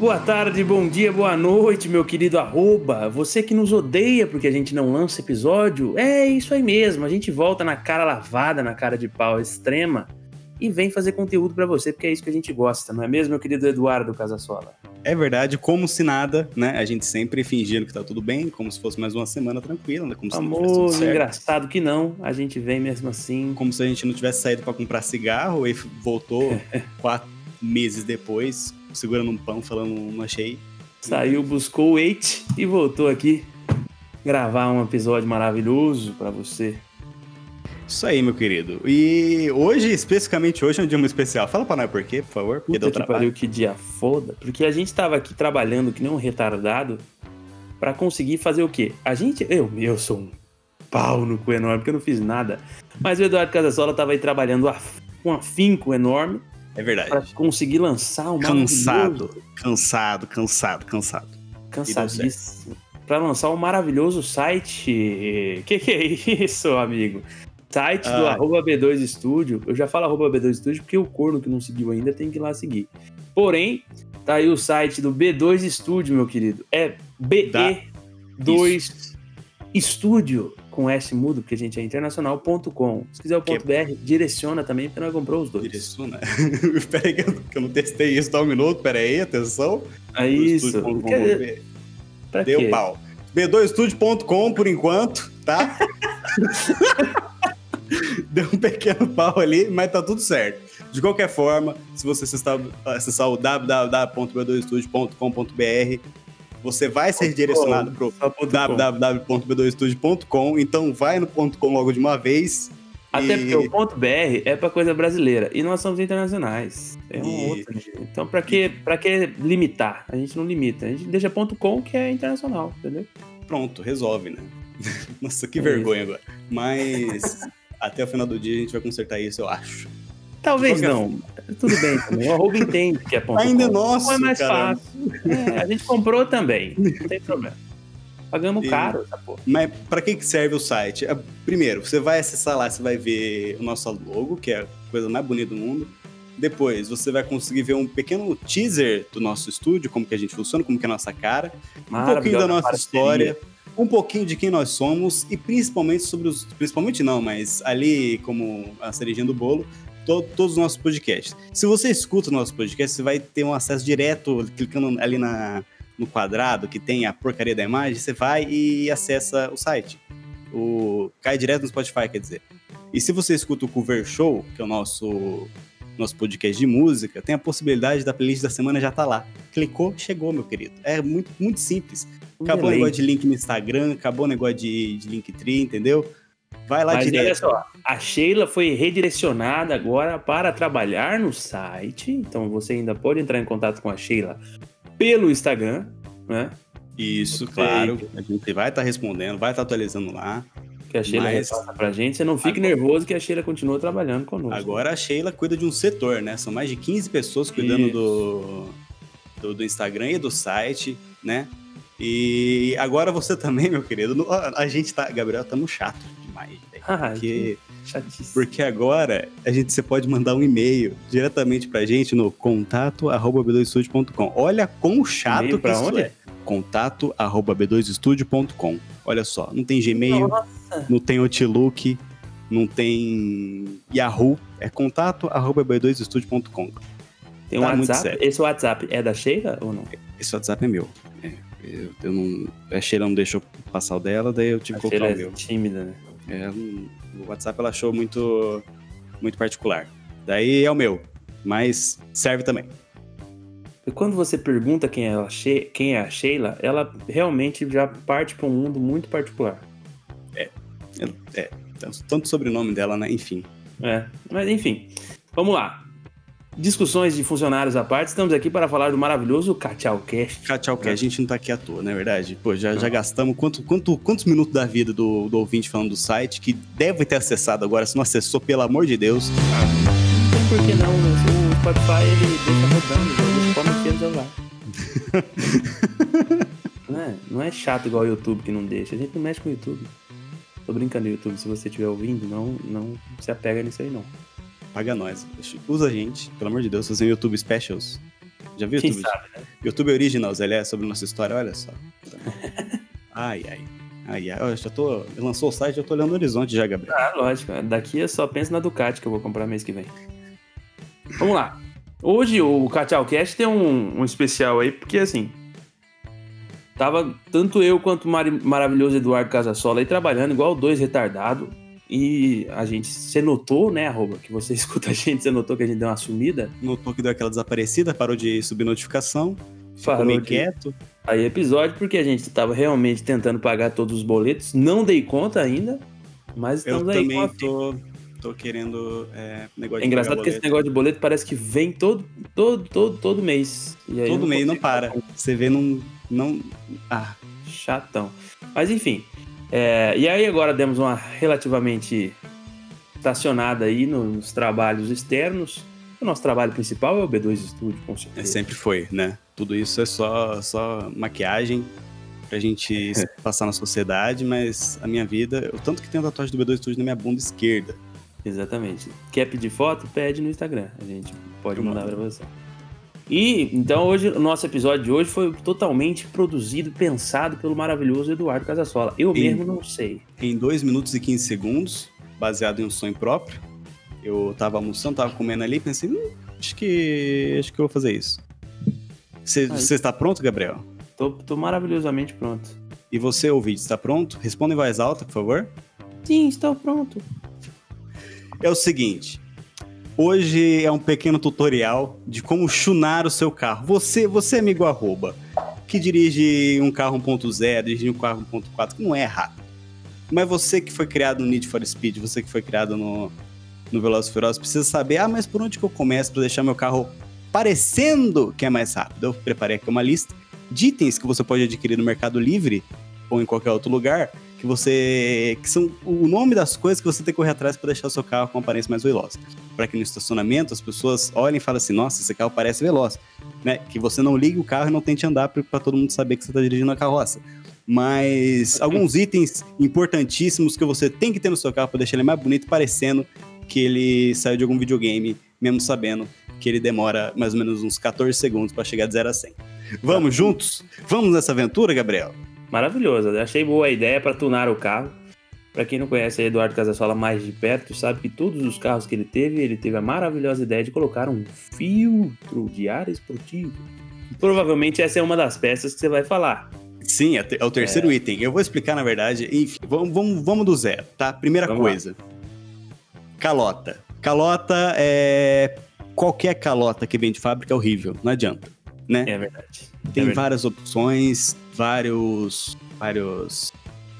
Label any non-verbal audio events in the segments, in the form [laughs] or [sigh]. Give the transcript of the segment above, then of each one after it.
Boa tarde, bom dia, boa noite, meu querido arroba. Você que nos odeia porque a gente não lança episódio, é isso aí mesmo. A gente volta na cara lavada, na cara de pau extrema e vem fazer conteúdo para você, porque é isso que a gente gosta, não é mesmo, meu querido Eduardo Casasola? É verdade, como se nada, né? A gente sempre fingindo que tá tudo bem, como se fosse mais uma semana tranquila, né? Como se tudo certo. engraçado que não, a gente vem mesmo assim. Como se a gente não tivesse saído para comprar cigarro e voltou [laughs] quatro meses depois, segurando um pão, falando não achei. Saiu, buscou o Eight e voltou aqui gravar um episódio maravilhoso para você. Isso aí, meu querido. E hoje, especificamente hoje, é um dia muito especial. Fala pra nós por quê, por favor. Porque Puta deu que pariu, que dia foda. Porque a gente tava aqui trabalhando que nem um retardado para conseguir fazer o quê? A gente... Eu, eu sou um pau no cu enorme, porque eu não fiz nada. Mas o Eduardo Casasola tava aí trabalhando com um afinco enorme. É verdade. Pra conseguir lançar uma... Cansado, cansado, cansado, cansado. Cansadíssimo. Pra lançar um maravilhoso site. Que que é isso, amigo? Site do ah. arroba B2 Studio. Eu já falo arroba B2 Studio porque o corno que não seguiu ainda tem que ir lá seguir. Porém, tá aí o site do B2 Studio, meu querido. É BE2 Studio com S mudo, porque a gente é internacional.com. Se quiser o ponto que... .br, direciona também, porque nós comprou os dois. Direciona? [laughs] Espera aí que eu não testei isso, dá um minuto, pera aí, atenção. É isso. Deu quê? pau. B2studio.com por enquanto, tá? [laughs] Deu um pequeno pau ali, mas tá tudo certo. De qualquer forma, se você acessar o www.b2studio.com.br, você vai ser direcionado para o www.b2studio.com, então vai no ponto .com logo de uma vez. Até e... porque o ponto .br é para coisa brasileira e nós somos internacionais. É um e... outro. Então para que para que limitar? A gente não limita, a gente deixa ponto .com que é internacional, entendeu? Pronto, resolve, né? [laughs] Nossa, que é vergonha isso. agora. Mas [laughs] até o final do dia a gente vai consertar isso, eu acho. Talvez não. Tudo bem também. O arroba entende que é ponto Ainda é nosso, Não é mais caramba. fácil. É, a gente comprou também. Não tem problema. Pagamos e, caro essa porra. Mas para que serve o site? É, primeiro, você vai acessar lá, você vai ver o nosso logo, que é a coisa mais bonita do mundo. Depois, você vai conseguir ver um pequeno teaser do nosso estúdio, como que a gente funciona, como que é a nossa cara, um pouquinho da nossa história um pouquinho de quem nós somos e principalmente sobre os. Principalmente não, mas ali, como a cerejinha do bolo, to, todos os nossos podcasts. Se você escuta o nosso podcast, você vai ter um acesso direto, clicando ali na, no quadrado que tem a porcaria da imagem, você vai e acessa o site. O, cai direto no Spotify, quer dizer. E se você escuta o Cover Show, que é o nosso nosso podcast de música, tem a possibilidade da playlist da semana já tá lá. Clicou, chegou, meu querido. É muito, muito simples. Acabou o negócio de link no Instagram, acabou o negócio de, de Linktree, entendeu? Vai lá Mas direto. olha só, a Sheila foi redirecionada agora para trabalhar no site, então você ainda pode entrar em contato com a Sheila pelo Instagram, né? Isso, claro. A gente vai estar tá respondendo, vai estar tá atualizando lá. Que a Sheila mas... repassa pra gente. Você não fique agora... nervoso que a Sheila continua trabalhando conosco. Agora a Sheila cuida de um setor, né? São mais de 15 pessoas cuidando do, do, do Instagram e do site, né? E agora você [laughs] também, meu querido. A gente tá. Gabriel, tá no chato demais. Ah, porque, porque agora a gente, você pode mandar um e-mail diretamente pra gente no contato b2studio.com. Olha quão chato que isso onde? é. Contato b2studio.com. Olha só, não tem Gmail, Nossa. não tem Outlook, não tem Yahoo. É contato b2studio.com. Tem um tá WhatsApp? Esse WhatsApp é da Sheila ou não? Esse WhatsApp é meu. É. Eu, eu não, a Sheila não deixou passar o dela, daí eu tive que colocar o é meu. É tímida, né? É, o WhatsApp ela achou muito, muito particular. Daí é o meu, mas serve também. E quando você pergunta quem é, quem é a Sheila, ela realmente já parte para um mundo muito particular. É, é, é tanto sobrenome dela, né? Enfim. É, mas enfim. Vamos lá. Discussões de funcionários à parte, estamos aqui para falar do maravilhoso Cachalcast. Cachalcast, a gente não está aqui à toa, não é verdade? Pô, já, já gastamos quanto, quanto, quantos minutos da vida do, do ouvinte falando do site, que deve ter acessado agora, se não acessou, pelo amor de Deus. Tem por que não, o Spotify ele deixa rodando, ele come cedo lá. não, é, não é chato igual o YouTube que não deixa, a gente não mexe com o YouTube. Tô brincando, YouTube, se você estiver ouvindo, não, não se apega nisso aí não paga nós. Usa a gente, pelo amor de Deus, fazer YouTube Specials. Já viu o Quem YouTube? sabe, né? YouTube Originals, ele é sobre nossa história, olha só. [laughs] ai, ai. Ai, ai. Eu já tô. Lançou o site, eu tô olhando o horizonte já, Gabriel. Ah, lógico. Daqui eu só penso na Ducati que eu vou comprar mês que vem. Vamos lá. Hoje o Cachau Cast tem um, um especial aí, porque assim. Tava tanto eu quanto o maravilhoso Eduardo Casasola aí trabalhando igual dois retardados. E a gente, você notou, né, arroba, que você [laughs] escuta a gente, você notou que a gente deu uma sumida? Notou que deu aquela desaparecida, parou de subir notificação, ficou Parou meio de- quieto. Aí episódio, porque a gente tava realmente tentando pagar todos os boletos. Não dei conta ainda, mas Eu estamos aí com também a tô, tô querendo é, negócio É engraçado de que esse negócio de boleto parece que vem todo, todo, todo, todo mês. Aí eu Todo mês não para. Você vê, não. não ah, Chatão. Mas enfim. É, e aí agora demos uma relativamente estacionada aí nos trabalhos externos. O nosso trabalho principal é o B2 Studio, com é, certeza. sempre foi, né? Tudo isso é só, só maquiagem pra gente se [laughs] passar na sociedade, mas a minha vida. O tanto que tem a tatuagem do B2 Studio na minha bunda esquerda. Exatamente. Quer pedir foto? Pede no Instagram. A gente pode Eu mandar mando. pra você. E então hoje o nosso episódio de hoje foi totalmente produzido, pensado pelo maravilhoso Eduardo Casasola. Eu Sim. mesmo não sei. Em 2 minutos e 15 segundos, baseado em um sonho próprio. Eu tava almoçando, tava comendo ali e pensei, hum, acho que. acho que eu vou fazer isso. Você está pronto, Gabriel? Tô, tô maravilhosamente pronto. E você, ouvinte, está pronto? Responda em voz alta, por favor. Sim, estou pronto. É o seguinte. Hoje é um pequeno tutorial de como chunar o seu carro. Você, você amigo arroba, que dirige um carro 1.0, dirige um carro 1.4, que não é rápido. Mas você que foi criado no Need for Speed, você que foi criado no, no Velozes Ferozes, precisa saber, ah, mas por onde que eu começo para deixar meu carro parecendo que é mais rápido? Eu preparei aqui uma lista de itens que você pode adquirir no Mercado Livre ou em qualquer outro lugar, que você que são o nome das coisas que você tem que correr atrás para deixar o seu carro com aparência mais veloz. Para que no estacionamento as pessoas olhem e falem assim: "Nossa, esse carro parece veloz", né? Que você não ligue o carro e não tente andar para todo mundo saber que você está dirigindo a carroça. Mas alguns itens importantíssimos que você tem que ter no seu carro para deixar ele mais bonito, parecendo que ele saiu de algum videogame, mesmo sabendo que ele demora mais ou menos uns 14 segundos para chegar de 0 a 100. Vamos juntos? Vamos nessa aventura, Gabriel? Maravilhoso. Eu Achei boa a ideia para tunar o carro. Para quem não conhece Eduardo Casasola mais de perto, sabe que todos os carros que ele teve, ele teve a maravilhosa ideia de colocar um filtro de ar esportivo. E provavelmente essa é uma das peças que você vai falar. Sim, é te- é o terceiro item. Eu vou explicar, na verdade. Enfim, vamos, vamos, vamos do zero, tá? Primeira Vamos lá. coisa. Calota. Calota é. Qualquer calota que vem de fábrica é horrível, não adianta, né? É verdade. Tem é verdade. várias opções, vários. vários.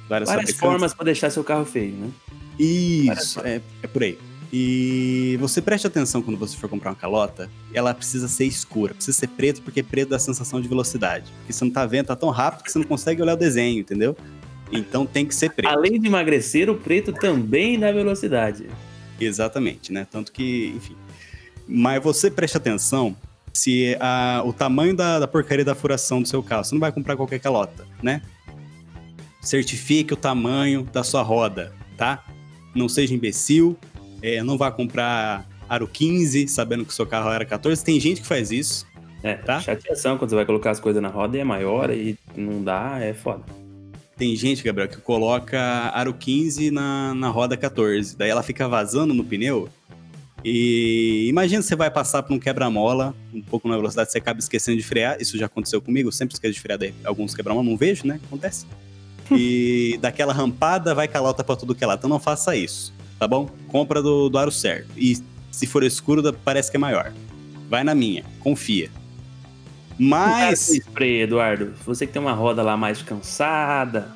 várias, Várias formas para deixar seu carro feio, né? Isso, é, é por aí. E você preste atenção quando você for comprar uma calota, ela precisa ser escura, precisa ser preto, porque preto dá a sensação de velocidade. Porque você não tá vendo, tá tão rápido que você não consegue olhar o desenho, entendeu? Então tem que ser preto. Além de emagrecer, o preto também dá velocidade. Exatamente, né? Tanto que, enfim. Mas você preste atenção se a- o tamanho da, da porcaria da furação do seu carro. Você não vai comprar qualquer calota, né? Certifique o tamanho da sua roda, tá? Não seja imbecil. é, não vá comprar aro 15 sabendo que o seu carro era 14. Tem gente que faz isso. É, Tá. chateação quando você vai colocar as coisas na roda e é maior e não dá, é foda. Tem gente, Gabriel, que coloca aro 15 na, na roda 14. Daí ela fica vazando no pneu. E imagina você vai passar por um quebra-mola, um pouco na velocidade, você acaba esquecendo de frear. Isso já aconteceu comigo, eu sempre esqueço de frear. Daí alguns quebra-mola, não vejo, né? Acontece. [laughs] E daquela rampada vai calota pra tudo que é lá. Então não faça isso, tá bom? Compra do, do aro certo. E se for escuro, parece que é maior. Vai na minha, confia. Mas. Spray, Eduardo, você que tem uma roda lá mais cansada,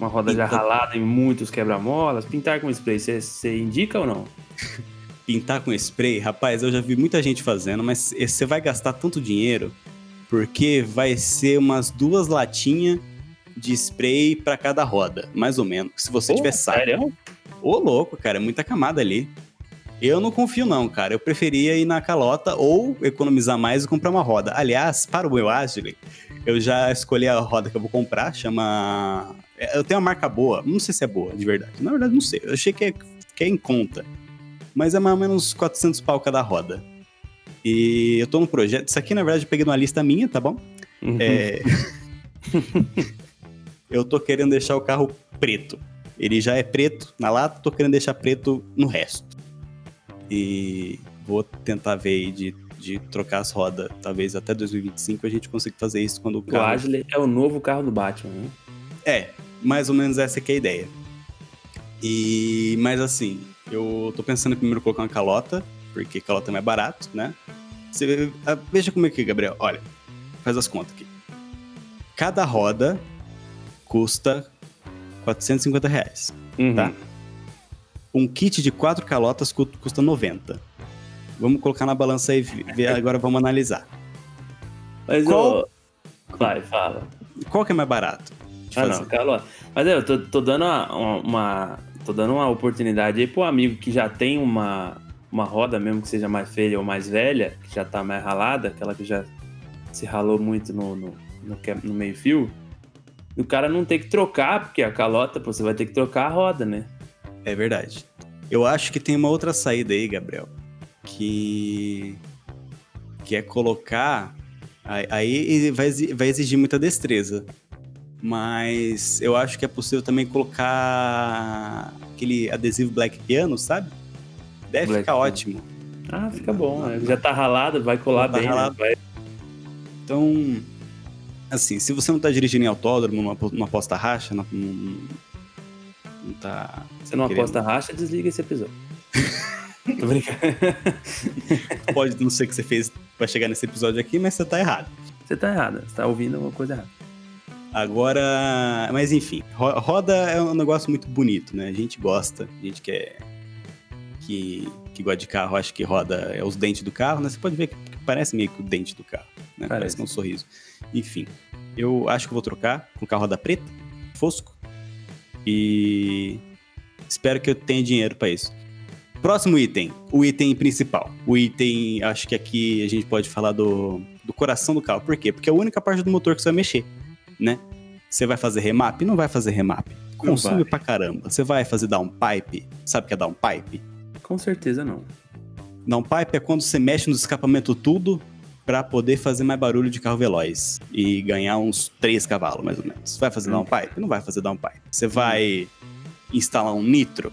uma roda já Então- ralada em muitos quebra-molas, pintar com spray, você indica ou não? [laughs] Pintar com spray, rapaz, eu já vi muita gente fazendo, mas você vai gastar tanto dinheiro porque vai ser umas duas latinhas de spray pra cada roda, mais ou menos. Se você Pô, tiver saco. sério? Ô, louco, cara, é muita camada ali. Eu não confio, não, cara. Eu preferia ir na calota ou economizar mais e comprar uma roda. Aliás, para o meu Agile, eu já escolhi a roda que eu vou comprar, chama. Eu tenho uma marca boa, não sei se é boa, de verdade. Na verdade, não sei. Eu achei que é, que é em conta. Mas é mais ou menos 400 pau cada roda. E eu tô no projeto. Isso aqui, na verdade, eu peguei numa lista minha, tá bom? Uhum. É... [laughs] eu tô querendo deixar o carro preto. Ele já é preto na lata, tô querendo deixar preto no resto. E vou tentar ver aí de, de trocar as rodas. Talvez até 2025 a gente consiga fazer isso quando o O carro. Agile é o novo carro do Batman, né? É, mais ou menos essa que é a ideia. E, mas assim, eu tô pensando em primeiro colocar uma calota, porque calota é mais barato, né? Você, ah, veja como é que, Gabriel, olha, faz as contas aqui. Cada roda custa 450 reais. Uhum. Tá. Um kit de quatro calotas cu- custa 90. Vamos colocar na balança aí, ver, agora vamos analisar. Mas Qual- eu... Vai, fala. Qual que é mais barato? Ah, fazer? não, calma. Mas eu tô, tô dando uma- uma- Tô dando uma oportunidade aí pro amigo que já tem uma, uma roda, mesmo que seja mais feia ou mais velha, que já tá mais ralada, aquela que já se ralou muito no, no, no, que- no meio-fio. O cara não tem que trocar, porque a calota, pô, você vai ter que trocar a roda, né? É verdade. Eu acho que tem uma outra saída aí, Gabriel, que que é colocar aí- vai exigir muita destreza. Mas eu acho que é possível também colocar aquele adesivo black piano, sabe? Deve Black ficar piano. ótimo. Ah, fica bom. né? Já tá ralado, vai colar tá bem. ralado. Né? Vai... Então, assim, se você não tá dirigindo em autódromo, numa, numa posta racha, não, não, não tá Você não Querendo. aposta racha, desliga esse episódio. [laughs] Tô brincando. Pode não ser que você fez pra chegar nesse episódio aqui, mas você tá errado. Você tá errado. Você tá ouvindo uma coisa errada. Agora, mas enfim, ro- roda é um negócio muito bonito, né? A gente gosta, a gente quer que, que gosta de carro, acha que roda é os dentes do carro, né? Você pode ver que parece meio que o dente do carro, né? Parece, Parece. que é um sorriso. Enfim, eu acho que vou trocar com carro roda preta, fosco, e espero que eu tenha dinheiro pra isso. Próximo item, o item principal. O item, acho que aqui a gente pode falar do, do coração do carro. Por quê? Porque é a única parte do motor que você vai mexer, né? Você vai fazer remap? Não vai fazer remap. Consome vai. pra caramba. Você vai fazer downpipe? Sabe o que é downpipe? Com certeza não. Downpipe é quando você mexe no escapamento tudo pra poder fazer mais barulho de carro veloz e ganhar uns 3 cavalos, mais ou menos. Vai fazer Hum. downpipe? Não vai fazer downpipe. Você vai instalar um nitro?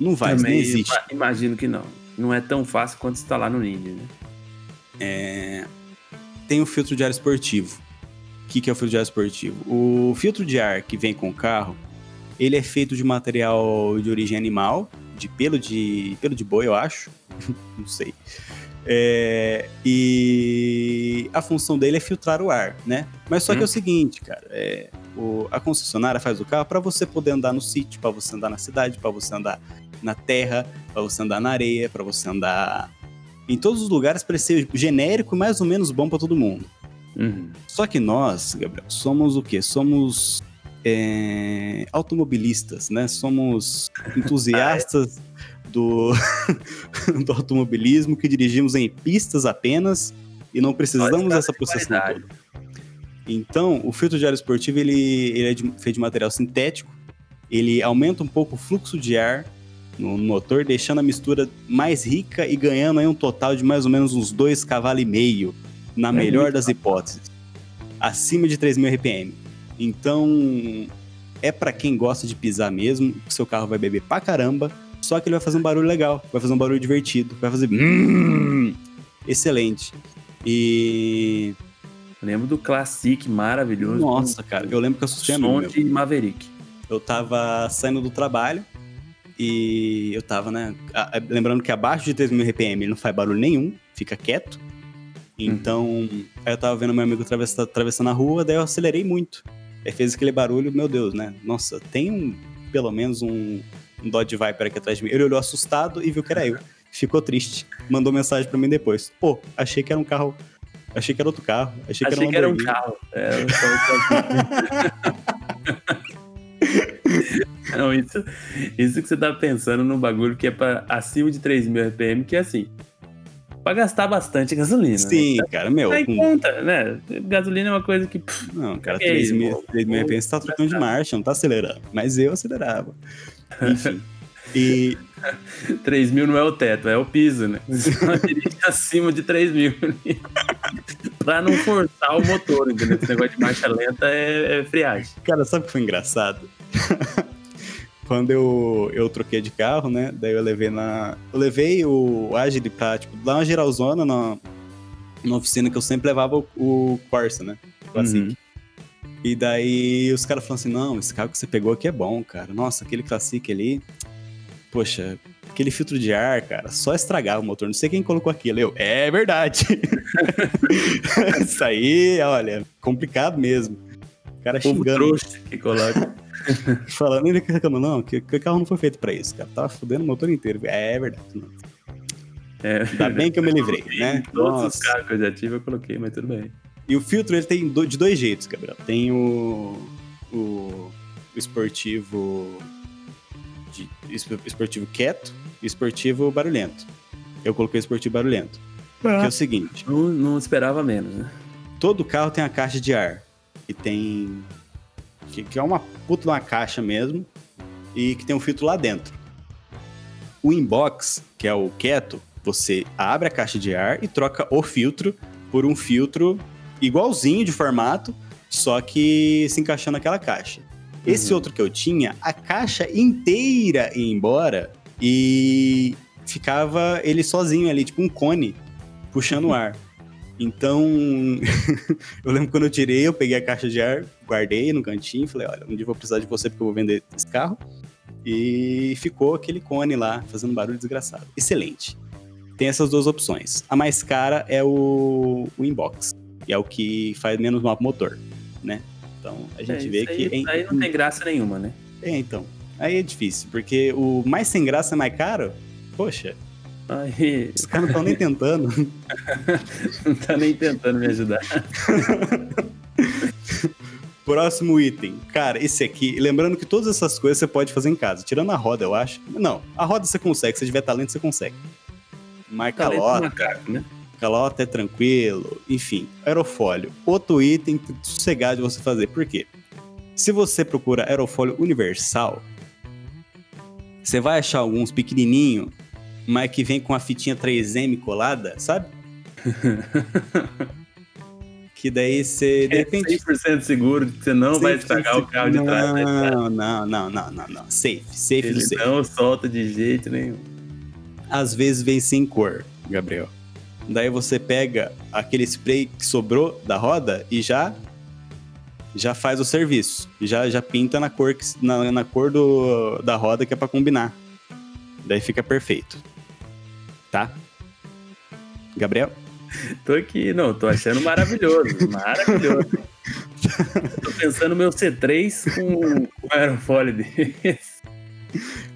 Não vai, Também nem existe. ima- Imagino que não. Não é tão fácil quanto instalar no Ninja, né? É, Tem o filtro de ar esportivo. O que, que é o filtro de ar esportivo? O filtro de ar que vem com o carro, ele é feito de material de origem animal, de pelo de pelo de boi, eu acho. [laughs] Não sei. É, e a função dele é filtrar o ar, né? Mas só que é Hum. o seguinte, cara, é, o- a concessionária faz o carro para você poder andar no sítio, para você andar na cidade, para você andar na terra, para você andar na areia, para você andar em todos os lugares para ser genérico e mais ou menos bom para todo mundo. Uhum. Só que nós, Gabriel, somos o quê? Somos é, automobilistas, né? Somos entusiastas [laughs] do, [laughs] do automobilismo que dirigimos em pistas apenas e não precisamos dessa toda. Então, o filtro de ar esportivo ele, ele é de- feito de material sintético, ele aumenta um pouco o fluxo de ar no motor, deixando a mistura mais rica e ganhando aí um total de mais ou menos uns 2 cavalos e meio, na É melhor das hipóteses. Acima de 3.000 RPM. Então, é pra quem gosta de pisar mesmo, que seu carro vai beber pra caramba, só que ele vai fazer um barulho legal, vai fazer um barulho divertido, vai fazer... "Hum", excelente. E... Lembro do Classic maravilhoso. Nossa, cara, eu lembro que eu assustei som de Maverick. eu tava saindo do trabalho e eu tava, né? lembrando que abaixo de 3.000 RPM ele não faz barulho nenhum, fica quieto. Então, aí eu tava vendo meu amigo atravessa- atravessando a rua, daí eu acelerei muito. Aí fez aquele barulho, meu Deus, né? Nossa, tem um, pelo menos um, um Dodge Viper aqui atrás de mim. Ele olhou assustado e viu que era eu. Ficou triste. Mandou mensagem pra mim depois. Pô, achei que era um carro. Achei que era outro carro. Achei, Achei que que era um carro. Era um [laughs] Não, isso, isso que você tá pensando no bagulho que é pra acima de 3 mil RPM, que é assim, pra gastar bastante gasolina. Sim, né? cara, meu. Tá em com- conta, né? Gasolina é uma coisa que. pff, Não, cara, É 3 isso, mil, vou- 3 mil RPM você tá trocando de marcha, não tá acelerando. Mas eu acelerava. Enfim. e [laughs] 3 mil não é o teto, é o piso, né? [laughs] Você acima de 3 mil. pra não forçar o motor, entendeu? Esse negócio de marcha lenta é, é friagem. Cara, sabe o que foi engraçado? Quando eu, eu troquei de carro, né? Daí eu levei na. Eu levei o Agile pra, tipo, dar uma geralzona na, na oficina que eu sempre levava o, o Corsa, né? Classic. Uhum. E daí os caras falaram assim: não, esse carro que você pegou aqui é bom, cara. Nossa, aquele Classic ali. Poxa, aquele filtro de ar, cara, só estragava o motor. Não sei quem colocou aquilo. Eu, é verdade. [laughs] [laughs] Isso aí, olha, complicado mesmo. O cara xingando. Trouxa que coloca. Falando, ele reclamando, não, que, que o carro não foi feito pra isso, cara. Tava fudendo o motor inteiro. É verdade. Não. É. Ainda bem que eu me livrei, [laughs] né? Todos Nossa. os carros que eu já tive eu coloquei, mas tudo bem. E o filtro ele tem de dois jeitos, Gabriel. Tem o, o, o esportivo de, esportivo quieto e esportivo barulhento. Eu coloquei esportivo barulhento. Ah. Que é o seguinte. Não, não esperava menos, né? Todo carro tem a caixa de ar. E tem. Que, que é uma puta uma caixa mesmo. E que tem um filtro lá dentro. O inbox, que é o quieto, você abre a caixa de ar e troca o filtro por um filtro igualzinho de formato, só que se encaixando naquela caixa. Esse uhum. outro que eu tinha, a caixa inteira ia embora e ficava ele sozinho ali, tipo um cone, puxando o ar. Então, [laughs] eu lembro quando eu tirei, eu peguei a caixa de ar, guardei no cantinho, falei, olha, um dia eu vou precisar de você porque eu vou vender esse carro. E ficou aquele cone lá, fazendo barulho desgraçado. Excelente. Tem essas duas opções. A mais cara é o, o inbox. E é o que faz menos mal pro motor, né? Então a gente é, vê aí, que. Aí não tem graça nenhuma, né? É, então. Aí é difícil, porque o mais sem graça é mais caro. Poxa. Aí... Os caras não estão nem tentando. [laughs] não tá nem tentando me ajudar. [laughs] Próximo item. Cara, esse aqui, lembrando que todas essas coisas você pode fazer em casa, tirando a roda, eu acho. Não, a roda você consegue, se tiver talento, você consegue. Marca calota. Macaco, né? calota é tranquilo, enfim, aerofólio. Outro item sossegado de você fazer. Por quê? Se você procura aerofólio universal, você vai achar alguns pequenininho, mas que vem com a fitinha 3M colada, sabe? [laughs] que daí você, de é repente... É 100% seguro que você não vai estragar o carro de trás. Não, não, não, não, não, não. Safe, safe Ele safe. não solta de jeito nenhum. Às vezes vem sem cor, Gabriel. Daí você pega aquele spray que sobrou da roda e já já faz o serviço. Já, já pinta na cor, que, na, na cor do, da roda que é para combinar. Daí fica perfeito. Tá? Gabriel? Tô aqui, não, tô achando maravilhoso, [laughs] maravilhoso. tô pensando no meu C3 com, com aerofólio desse.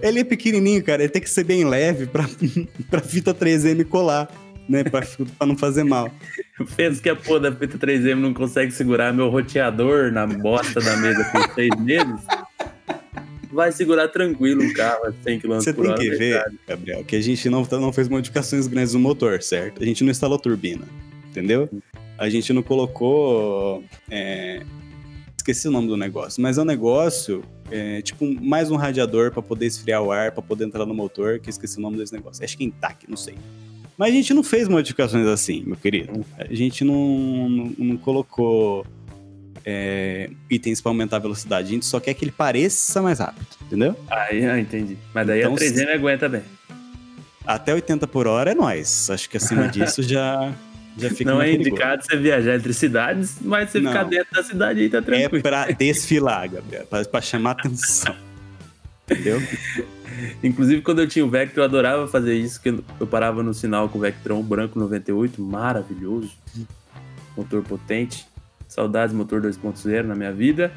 Ele é pequenininho, cara, ele tem que ser bem leve pra, [laughs] pra fita 3M colar né? Pra, pra não fazer mal. Penso que a porra da fita 3M não consegue segurar meu roteador na bosta da mesa por seis meses. Vai segurar tranquilo um carro a 100 km por hora. Você tem que ver, Gabriel, que a gente não, não fez modificações grandes no motor, certo? A gente não instalou turbina, entendeu? A gente não colocou. É... Esqueci o nome do negócio, mas é um negócio, é, tipo, mais um radiador para poder esfriar o ar, para poder entrar no motor, que esqueci o nome desse negócio. Acho que é Intac, não sei. Mas a gente não fez modificações assim, meu querido. A gente não, não, não colocou é, itens para aumentar a velocidade. A gente só quer que ele pareça mais rápido, entendeu? Aí, ah, entendi. Mas daí então, a 3M aguenta bem. Até 80 por hora é nós. Acho que acima [laughs] disso já, já fica Não é indicado você viajar entre cidades, mas você não. ficar dentro da cidade aí tá tranquilo. É pra desfilar, Gabriel, pra, pra chamar atenção. Entendeu? [laughs] Inclusive, quando eu tinha o Vectron, eu adorava fazer isso, que eu parava no sinal com o Vectron branco 98, maravilhoso. Motor potente. Saudades motor 2.0 na minha vida.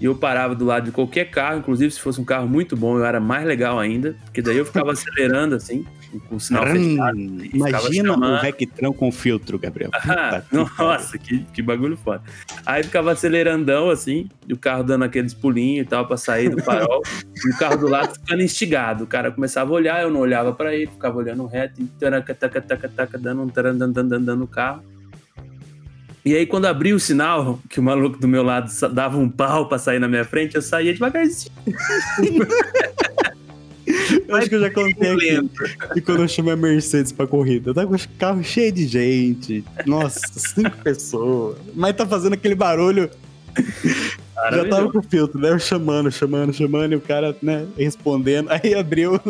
E eu parava do lado de qualquer carro, inclusive se fosse um carro muito bom, eu era mais legal ainda, porque daí eu ficava acelerando assim, com o sinal fechado. Imagina um Vectron com filtro, Gabriel. [laughs] Ah, nossa, que, que bagulho foda. Aí ficava acelerandão assim, e o carro dando aqueles pulinhos e tal pra sair do farol, e o carro do lado ficando instigado. O cara começava a olhar, eu não olhava para ele, ficava olhando reto, e taca, taca, taca, taca, dando um dando no carro. E aí, quando abri o sinal, que o maluco do meu lado dava um pau pra sair na minha frente, eu saía devagarzinho. Eu acho que eu já contei aqui. E quando eu chamei a Mercedes pra corrida, eu tava com o carro cheio de gente. Nossa, cinco pessoas. Mas tá fazendo aquele barulho. Já tava com o filtro, né? Eu chamando, chamando, chamando, e o cara, né, respondendo. Aí abriu.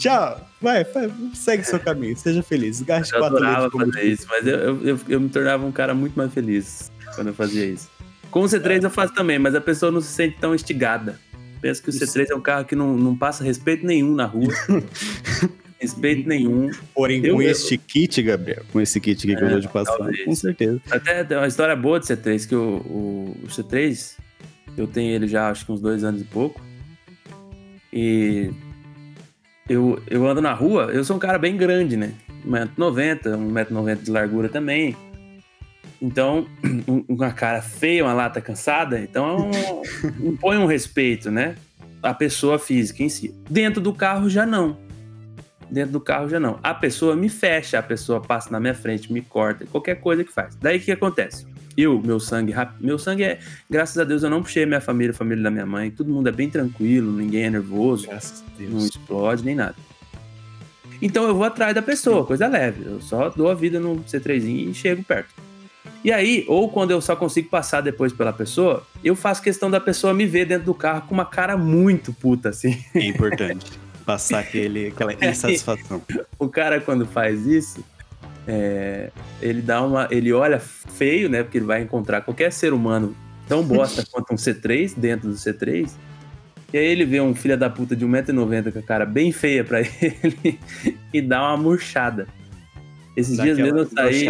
Tchau, vai, vai, segue seu caminho, seja feliz. Gaste eu quatro adorava fazer isso, mas eu, eu, eu, eu me tornava um cara muito mais feliz quando eu fazia isso. Com o C3 eu faço também, mas a pessoa não se sente tão instigada. Penso que o C3 é um carro que não, não passa respeito nenhum na rua. [laughs] respeito nenhum. Porém, eu, com este kit, Gabriel, com esse kit aqui é, que eu é, vou te passar, talvez. com certeza. Até tem uma história boa de C3, que o, o, o, C3, eu tenho ele já acho que uns dois anos e pouco. E eu, eu ando na rua, eu sou um cara bem grande, né? 1,90m, 1,90m de largura também. Então, [clears throat] uma cara feia, uma lata cansada, então [laughs] impõe um respeito, né? A pessoa física em si. Dentro do carro já não. Dentro do carro já não. A pessoa me fecha, a pessoa passa na minha frente, me corta, qualquer coisa que faz. Daí o que acontece? Eu, meu sangue, meu sangue é, graças a Deus, eu não puxei minha família, a família da minha mãe, todo mundo é bem tranquilo, ninguém é nervoso, não explode nem nada. Então eu vou atrás da pessoa, coisa leve. Eu só dou a vida no C3 e chego perto. E aí, ou quando eu só consigo passar depois pela pessoa, eu faço questão da pessoa me ver dentro do carro com uma cara muito puta, assim. É importante. Passar aquele, aquela insatisfação. [laughs] o cara, quando faz isso, é, ele dá uma. Ele olha feio, né? Porque ele vai encontrar qualquer ser humano tão bosta [laughs] quanto um C3 dentro do C3. E aí ele vê um filho da puta de 1,90m com a cara bem feia pra [laughs] ele e dá uma murchada. Esses dias mesmo eu saí.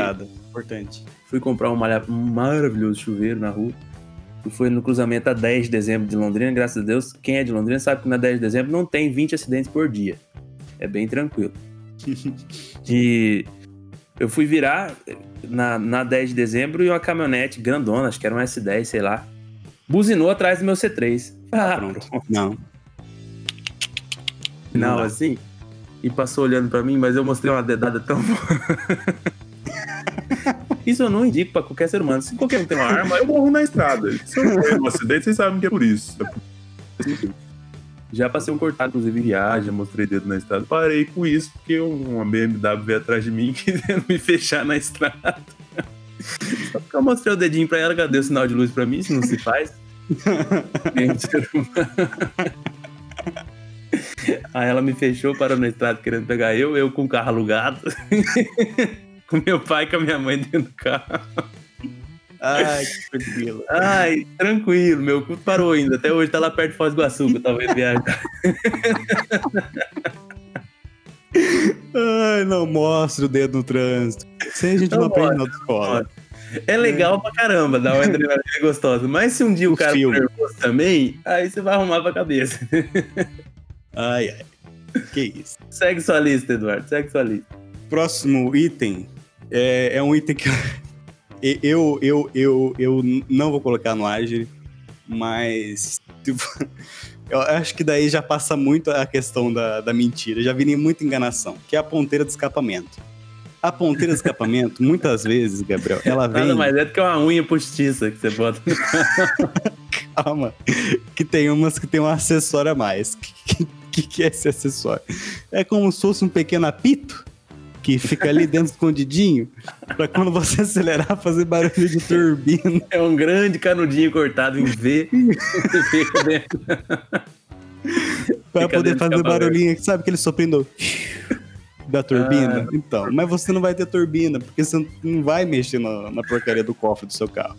Importante Fui comprar um, um maravilhoso chuveiro na rua. E foi no cruzamento a 10 de dezembro de Londrina. Graças a Deus, quem é de Londrina sabe que na 10 de dezembro não tem 20 acidentes por dia. É bem tranquilo. [laughs] e eu fui virar na, na 10 de dezembro e uma caminhonete grandona, acho que era um S10, sei lá, buzinou atrás do meu C3. Ah, pronto. Não. Não, não assim. E passou olhando para mim, mas eu mostrei uma dedada tão. [laughs] Isso eu não indico pra qualquer ser humano. Se qualquer um tem uma arma, eu morro na estrada. Se eu morrer num acidente, vocês sabem que é por isso. Já passei um cortado, inclusive, em viagem, mostrei dedo na estrada. Parei com isso, porque uma BMW veio atrás de mim [laughs] querendo me fechar na estrada. Só porque eu mostrei o dedinho pra ela, cadê o sinal de luz pra mim? Se não se faz. [laughs] Aí ela me fechou, parou na estrada querendo pegar eu, eu com o carro alugado [laughs] com meu pai e com a minha mãe dentro do carro. Ai, que tranquilo. Ai, tranquilo, meu cu parou ainda. Até hoje tá lá perto de Foz do Iguaçu, que eu tava indo viajar. Ai, não mostra o dedo no trânsito. Sem a gente não, não aprende na escola. É legal é. pra caramba, dá uma adrenalina gostosa. Mas se um dia o, o cara for nervoso também, aí você vai arrumar pra cabeça. Ai, ai. Que isso. Segue sua lista, Eduardo. Segue sua lista. Próximo item é, é um item que eu, eu, eu, eu não vou colocar no Agile, mas tipo, [laughs] eu acho que daí já passa muito a questão da, da mentira, já vi muita enganação, que é a ponteira de escapamento. A ponteira de escapamento, [laughs] muitas vezes, Gabriel, ela vem. Nada mais é do que uma unha postiça que você bota [laughs] Calma. Que tem umas que tem um acessório a mais. O que, que, que, é esse acessório? É como se fosse um pequeno apito que fica ali dentro escondidinho, para quando você acelerar fazer barulho de turbina. É um grande canudinho cortado em V. [laughs] para poder fazer barulhinho, sabe aquele soprindo [laughs] da turbina? Ah, então, mas você não vai ter turbina, porque você não vai mexer na, na porcaria do cofre do seu carro.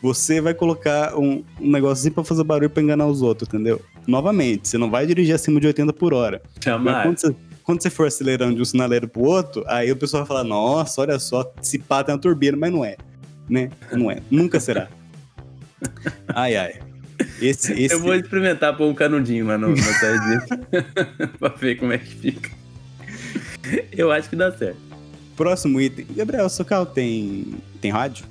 Você vai colocar um, um negocinho pra fazer barulho pra enganar os outros, entendeu? Novamente, você não vai dirigir acima de 80 por hora. Jamais. Mas quando você, quando você for acelerando de um sinaleiro pro outro, aí o pessoal vai falar, nossa, olha só, esse pá tem uma turbina, mas não é. Né? Não é. Nunca será. [laughs] Ai, ai. Esse, esse... Eu vou experimentar pôr um canudinho lá no, no [laughs] pra ver como é que fica. Eu acho que dá certo. Próximo item. Gabriel, seu carro tem, tem rádio?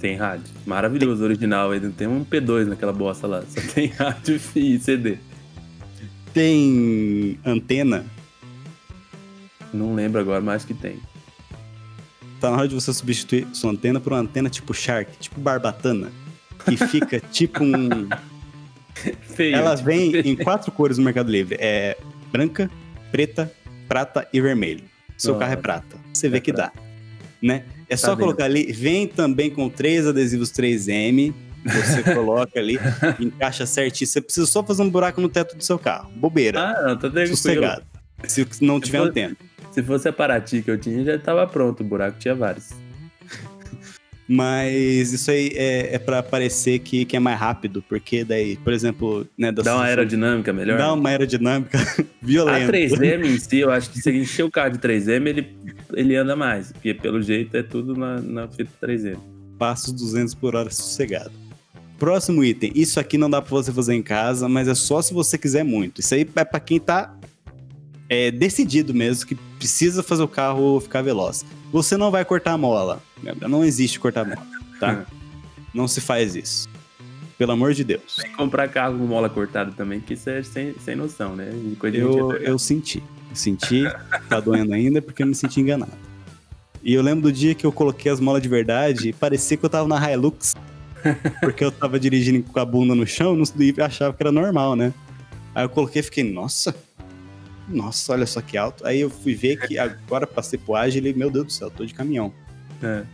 Tem rádio. Maravilhoso, tem... original. Ele não tem um P2 naquela bosta lá. Só tem [laughs] rádio e CD. Tem antena? Não lembro agora, mas que tem. Tá na hora de você substituir sua antena por uma antena tipo Shark, tipo barbatana. Que fica [laughs] tipo um. Feio. Elas vêm em quatro cores no Mercado Livre. É branca, preta, prata e vermelho. Seu Ah, carro é prata. Você vê é que dá. Né? É Tá só vendo. colocar ali. Vem também com três adesivos 3M. Você [laughs] coloca ali, encaixa certinho. Você precisa só fazer um buraco no teto do seu carro. Bobeira. Ah, não, tá tranquilo. sossegado. Se não tiver for- antena. Se fosse a Paraty que eu tinha, já tava pronto. O buraco tinha vários. Mas isso aí é, é para parecer que, que é mais rápido, porque daí, por exemplo, né, da Dá uma aerodinâmica melhor. Dá uma aerodinâmica [laughs] A violenta. 3M em si, eu acho que se encher o carro de 3M, ele, ele anda mais. Porque pelo jeito é tudo na, na fita 3M. Passa os 200 por hora sossegado. Próximo item. Isso aqui não dá pra você fazer em casa, mas é só se você quiser muito. Isso aí é pra quem tá é, decidido mesmo, que precisa fazer o carro ficar veloz. Você não vai cortar a mola. Não existe cortar a mola, tá? não se faz isso. Pelo amor de Deus. Tem que comprar carro com mola cortada também, que isso é sem, sem noção, né? Eu, eu senti. Senti, tá doendo ainda porque eu me senti enganado. E eu lembro do dia que eu coloquei as molas de verdade e parecia que eu tava na Hilux. Porque eu tava dirigindo com a bunda no chão não- e achava que era normal, né? Aí eu coloquei e fiquei, nossa, nossa, olha só que alto. Aí eu fui ver que agora passei pro Agile e, meu Deus do céu, tô de caminhão. É.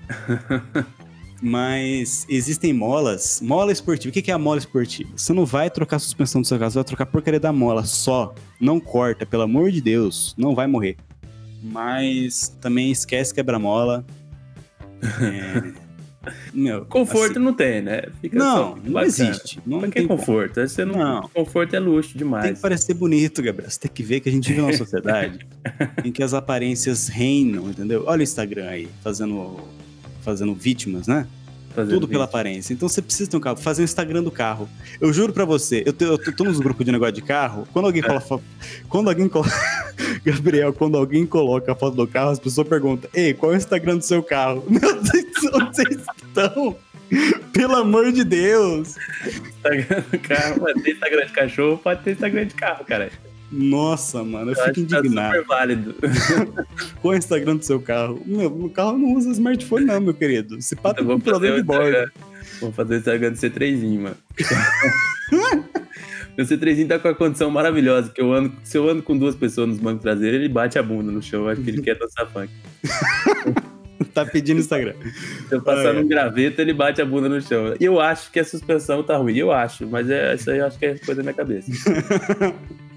[laughs] Mas existem molas. Mola esportiva. O que que é a mola esportiva? Você não vai trocar a suspensão do seu carro, você vai trocar a porcaria da mola só. Não corta, pelo amor de Deus. Não vai morrer. Mas também esquece quebra-mola. [laughs] É... Meu, Conforto assim, não tem, né? Fica não, não existe. Não, Pra que tem como. conforto? Você não, Não. Conforto é luxo Tem demais. que parecer bonito, Gabriel. Você tem que ver que a gente vive numa sociedade [laughs] em que as aparências reinam, entendeu? Olha o Instagram aí, fazendo, fazendo vítimas, né? Fazer Tudo pela aparência. Então você precisa ter um carro. Fazer o Instagram do carro. Eu juro pra você, eu, te- eu tô, tô nos grupos de negócio de carro. Quando alguém coloca. fo- Quando alguém coloca. [laughs] Gabriel, quando alguém coloca a foto do carro, as pessoas perguntam: Ei, qual é o Instagram do seu carro? [laughs] Meu Deus, [laughs] onde vocês estão? Pelo amor de Deus! Instagram do carro. Tem Instagram de cachorro, pode ter Instagram de carro, cara. Nossa, mano, eu Eu fico que tá indignado. super válido. [laughs] Qual é o Instagram do seu carro? Meu, meu carro não usa smartphone, não, meu querido. Se um fazer problema de. Instagram. Vou fazer o Instagram do C3, mano. [laughs] Meu C3 tá com a condição maravilhosa, que eu ando, se eu ando com duas pessoas nos bancos traseiros, ele bate a bunda no chão, acho que ele quer dançar funk. [laughs] Tá pedindo Instagram. Se eu passar num graveto, ele bate a bunda no chão. E eu acho que a suspensão tá ruim, eu acho, mas é, isso aí eu acho que é coisa da minha cabeça. [laughs]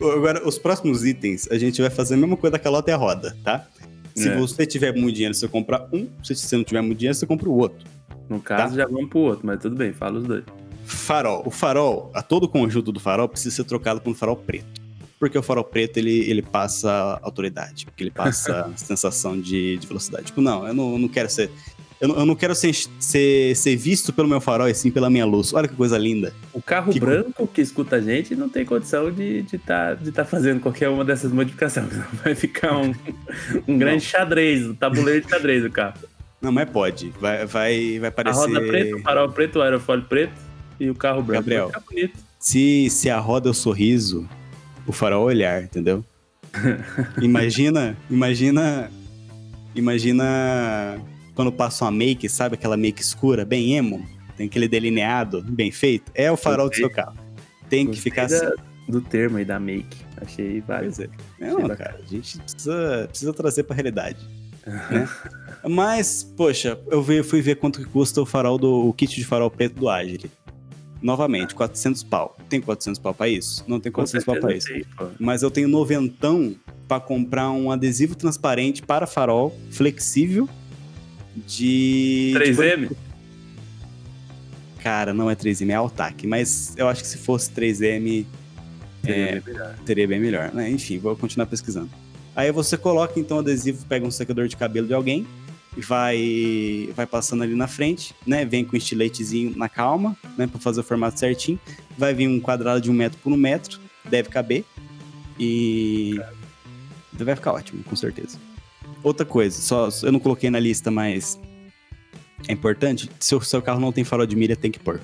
Agora, os próximos itens, a gente vai fazer a mesma coisa da calota e a roda, tá? Se É. você tiver muito dinheiro, você compra um. Se você não tiver muito dinheiro, você compra o outro. No caso, já vamos pro outro, mas tudo bem, fala os dois. Farol. O farol, a todo o conjunto do farol precisa ser trocado por um farol preto. Porque o farol preto, ele, ele passa autoridade. Porque ele passa [laughs] sensação de, de velocidade. Tipo, não, eu não, eu não quero ser... Eu não, eu não quero ser, ser, ser visto pelo meu farol, e sim pela minha luz. Olha que coisa linda. O carro Que- branco que escuta a gente não tem condição de estar de tá, de tá fazendo qualquer uma dessas modificações. [laughs] Vai ficar um, um grande xadrez, um tabuleiro de xadrez o carro. Não, mas pode. Vai, vai, vai A parecer... roda preta, o farol preto, o aerofólio preto e o carro branco. Gabriel. Vai ficar bonito. Se, se a roda é o sorriso, o farol olhar, entendeu? imagina, imagina, imagina quando passa uma make, sabe aquela make escura, bem emo, tem aquele delineado bem feito, é o farol do Gostei. seu carro. Tem que Gostei ficar da- assim. Do termo aí da make. Achei vários. Pois é. Achei Não, cara, a gente precisa, precisa trazer pra realidade. [laughs] né? Mas, poxa, eu fui ver quanto que custa o farol do o kit de farol preto do Agile. Novamente, 400 pau. Tem 400 pau pra isso? Não tem Com 400 pau pra isso. tem, mas eu tenho noventão para comprar um adesivo transparente para farol flexível de 3M? de- Cara, não é 3M, é Altac, mas eu acho que se fosse 3M É. seria bem melhor, né? Enfim, vou continuar pesquisando. Aí você coloca então o adesivo, pega um secador de cabelo de alguém vai vai passando ali na frente, né? Vem com estiletezinho na calma, né? Para fazer o formato certinho. Vai vir um quadrado de um metro por um metro, deve caber e vai ficar ótimo, com certeza. Outra coisa, só eu não coloquei na lista, mas é importante. Se o seu carro não tem farol de mira, tem que pôr.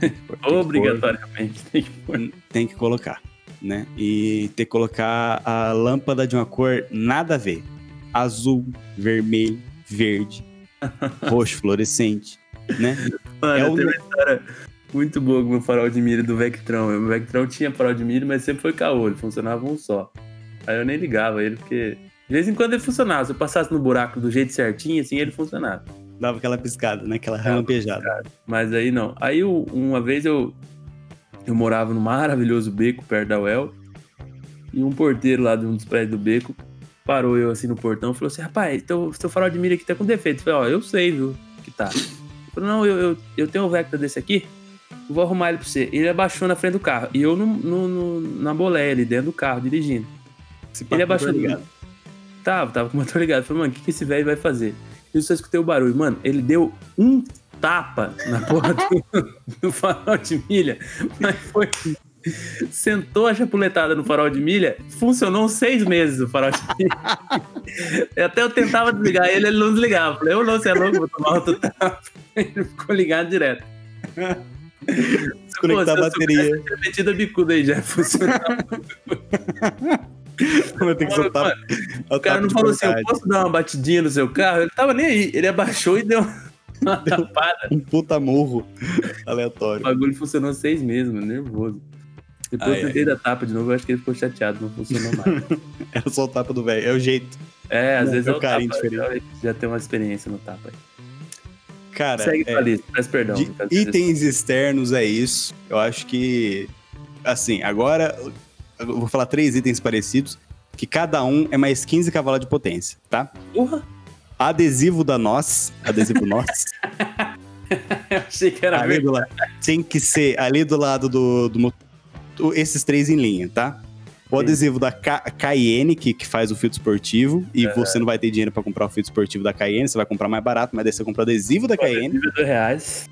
Tem que pôr. Obrigatoriamente tem que pôr. Tem que colocar, né? E ter que colocar a lâmpada de uma cor nada a ver. Azul, vermelho, verde, [laughs] roxo, fluorescente, né? Mano, É o- teve, uma história, Muito boa com o farol de milha do Vectron. O Vectron tinha farol de milha, mas sempre foi caô, ele funcionava um só. Aí eu nem ligava ele, porque de vez em quando ele funcionava. Se eu passasse no buraco do jeito certinho, assim, ele funcionava. Dava aquela piscada, né? Aquela relampejada. Mas aí não. Aí uma vez eu, eu morava no maravilhoso beco perto da UEL. E um porteiro lá de um dos prédios do beco parou eu assim no portão e falou assim: Rapaz, teu, seu farol de mira aqui tá com defeito. Eu falei: Ó, eu sei, viu, que tá. Ele falou: Não, eu, eu, eu tenho um Vecta desse aqui, vou arrumar ele pra você. Ele abaixou na frente do carro. E eu no, no, no na boleia ali, dentro do carro, dirigindo. Se ele abaixou. Ligado. Tava, tava com o motor ligado. Eu falei: Mano, o que, que esse velho vai fazer? Eu só escutei o barulho. Mano, ele deu um tapa na porra [laughs] do, do farol de milha, mas foi sentou a chapuletada no farol de milha, funcionou uns seis meses o farol de milha. [laughs] Até eu tentava desligar ele, ele não desligava. Falei, eu não, você é louco, vou tomar outro tapa. [laughs] Ele ficou ligado direto. [laughs] Desconectar a bateria. Eu metido a bicuda aí, já funcionava. Ter que soltar. O cara não falou assim, eu posso dar uma batidinha no seu carro? Ele tava nem aí. Ele abaixou e deu uma tapada. Um puta morro aleatório. O bagulho funcionou seis meses, mano, nervoso. Depois ai, eu tentei ai. da tapa de novo, eu acho que ele ficou chateado, não funcionou mais. Era [laughs] só o tapa do velho, é o jeito. É, às não, vezes é o carinho tapa, diferente. Já, já tem uma experiência no tapa aí. Cara, Segue é, lista, peço perdão. de peço itens externos é isso. Eu acho que, assim, agora eu vou falar três itens parecidos, que cada um é mais 15 cavalos de potência, tá? Porra! Adesivo da Nós, adesivo Nós, [laughs] eu achei que era ali do lado, tem que ser ali do lado do, do motor esses três em linha, tá? O Sim. adesivo da Ca- Cayenne, que, que faz o filtro esportivo, e você não vai ter dinheiro pra comprar o filtro esportivo da Cayenne, você vai comprar mais barato, mas daí você compra o adesivo da Cayenne Adesivo de reais.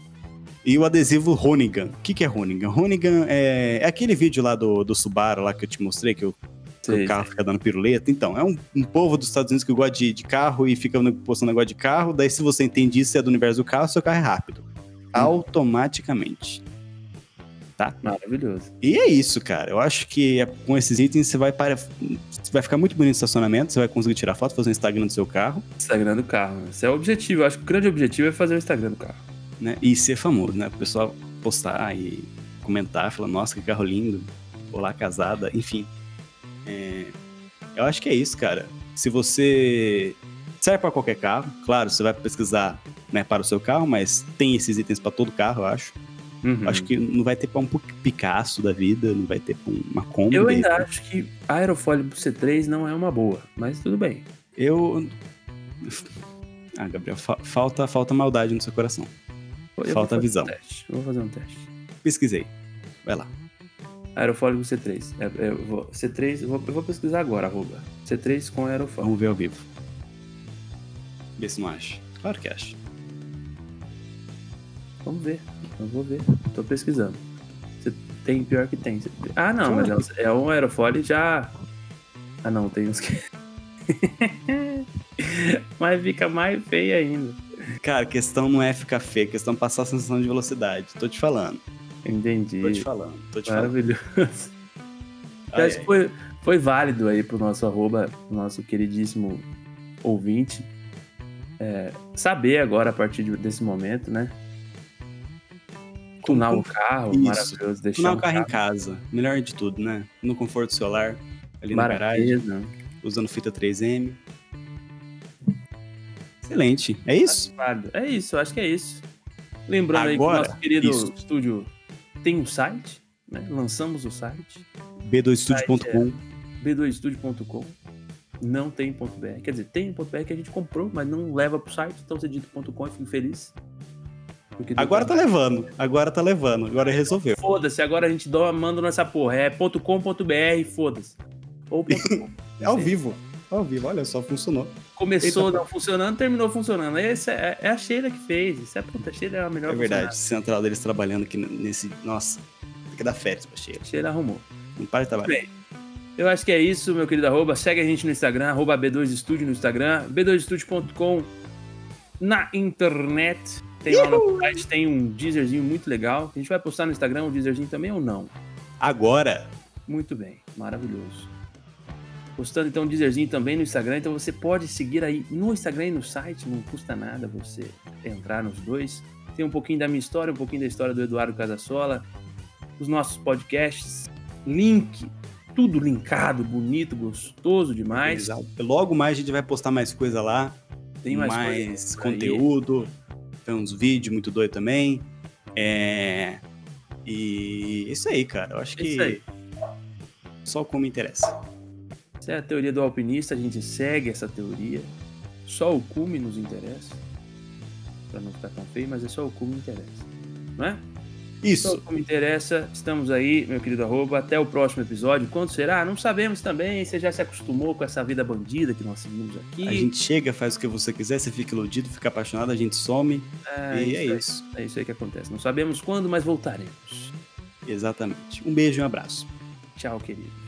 e o adesivo Ronigan. O que, que é Ronigan? Ronigan é, é aquele vídeo lá do, do Subaru lá que eu te mostrei, que, o- carro fica dando piruleta. Então, é um, um povo dos Estados Unidos que gosta de, de carro e fica postando negócio de carro. Daí, se você entende isso, é do universo do carro, seu carro é rápido. Automaticamente. Maravilhoso. E é isso, cara. Eu acho que é- com esses itens você vai para. Você vai ficar muito bonito no estacionamento, você vai conseguir tirar foto, fazer um Instagram do seu carro, Instagram do carro. Esse é o objetivo. Eu acho que o grande objetivo é fazer o Instagram do carro. né? E ser famoso, né? O pessoal postar e comentar, falar, nossa, que carro lindo, olá, casada, enfim. É, Eu acho que é isso, cara. Se você. Serve para qualquer carro, claro, você vai pesquisar né, para o seu carro, mas tem esses itens para todo carro, eu acho. Uhum. Acho que não vai ter pra um Picasso da vida, não vai ter pra uma Kombi. Eu ainda repente. acho que aerofólio pro C3 não é uma boa, mas tudo bem. Eu. Ah, Gabriel, fa- falta, falta maldade no seu coração. Eu Falta visão. Um. Eu vou fazer um teste. Pesquisei. Vai lá. Aerofólio com C3. É, é, eu vou- C3, eu vou, eu vou pesquisar agora, arroba. C3 com aerofólio. Vamos ver ao vivo. Vê se não acha. Claro que acha. Vamos ver. Eu vou ver. Tô pesquisando. Você tem pior que tem. Ah, não, mas é, é um aerofólio já. Ah, não, tem uns que. [laughs] mas fica mais feio ainda. Cara, questão não é ficar feio, a questão é passar a sensação de velocidade. Tô te falando. Entendi. Tô te falando. Tô te falando. Maravilhoso. [laughs] Ai, Acho que foi, foi válido aí pro nosso arroba, pro nosso queridíssimo ouvinte, é, saber agora, a partir de- desse momento, né? Tunar o carro, Isso. maravilhoso. Deixar Tunar um o carro em casa. Melhor de tudo, né? No conforto do seu lar, ali na garagem, usando fita 3M. Excelente. É isso? É isso, acho que é isso. Lembrando aí que o Agora, nosso querido isso. estúdio tem um site, né? Lançamos o site, b2studio.com. b2studio.com. Não tem .br. Quer dizer, tem um .br que a gente comprou, mas não leva pro site, então você digita ponto .com e fico feliz. Agora tá levando. Agora tá levando. Agora resolveu. Foda-se, agora a gente dá, manda nessa porra. É ponto .com.br, foda-se. Ou ponto .com. [laughs] É ao vivo. Ao vivo, olha só, funcionou. Começou Eita, não funcionando, terminou funcionando. Esse é, é a Sheila que fez. Isso é puta, a Sheila é a melhor É verdade, central deles trabalhando aqui nesse. Nossa, tem que dar férias pra Sheila. Sheila arrumou. Não para de trabalhar. Bem, Eu acho que é isso, meu querido arroba. Segue a gente no Instagram, arroba B2Studio no Instagram, b2studio.com na internet. Tem lá no site, tem um Deezerzinho muito legal. A gente vai postar no Instagram o Deezerzinho também ou não? Agora, Muito bem, maravilhoso. Postando então um Deezerzinho também no Instagram, então você pode seguir aí no Instagram e no site, não custa nada você entrar nos dois. tem um pouquinho da minha história, um pouquinho da história do Eduardo Casasola, os nossos podcasts, link, tudo linkado, bonito, gostoso demais. Exato. Logo mais a gente vai postar mais coisa lá. Tem mais, mais conteúdo, tem uns vídeos muito doidos também. É... E isso aí, cara. Eu acho É que só como interessa. Essa é a teoria do alpinista, a gente segue essa teoria. Só o cume nos interessa. Pra não ficar tão feio, mas é só o cume que interessa. Não é? Isso. o cume interessa. Estamos aí, meu querido arroba. Até o próximo episódio. Quando será? Não sabemos também. Você já se acostumou com essa vida bandida que nós seguimos aqui. A gente chega, faz o que você quiser, você fica iludido, fica apaixonado, a gente some. É, e é aí. isso. É isso aí que acontece. Não sabemos quando, mas voltaremos. Exatamente. Um beijo e um abraço. Tchau, querido.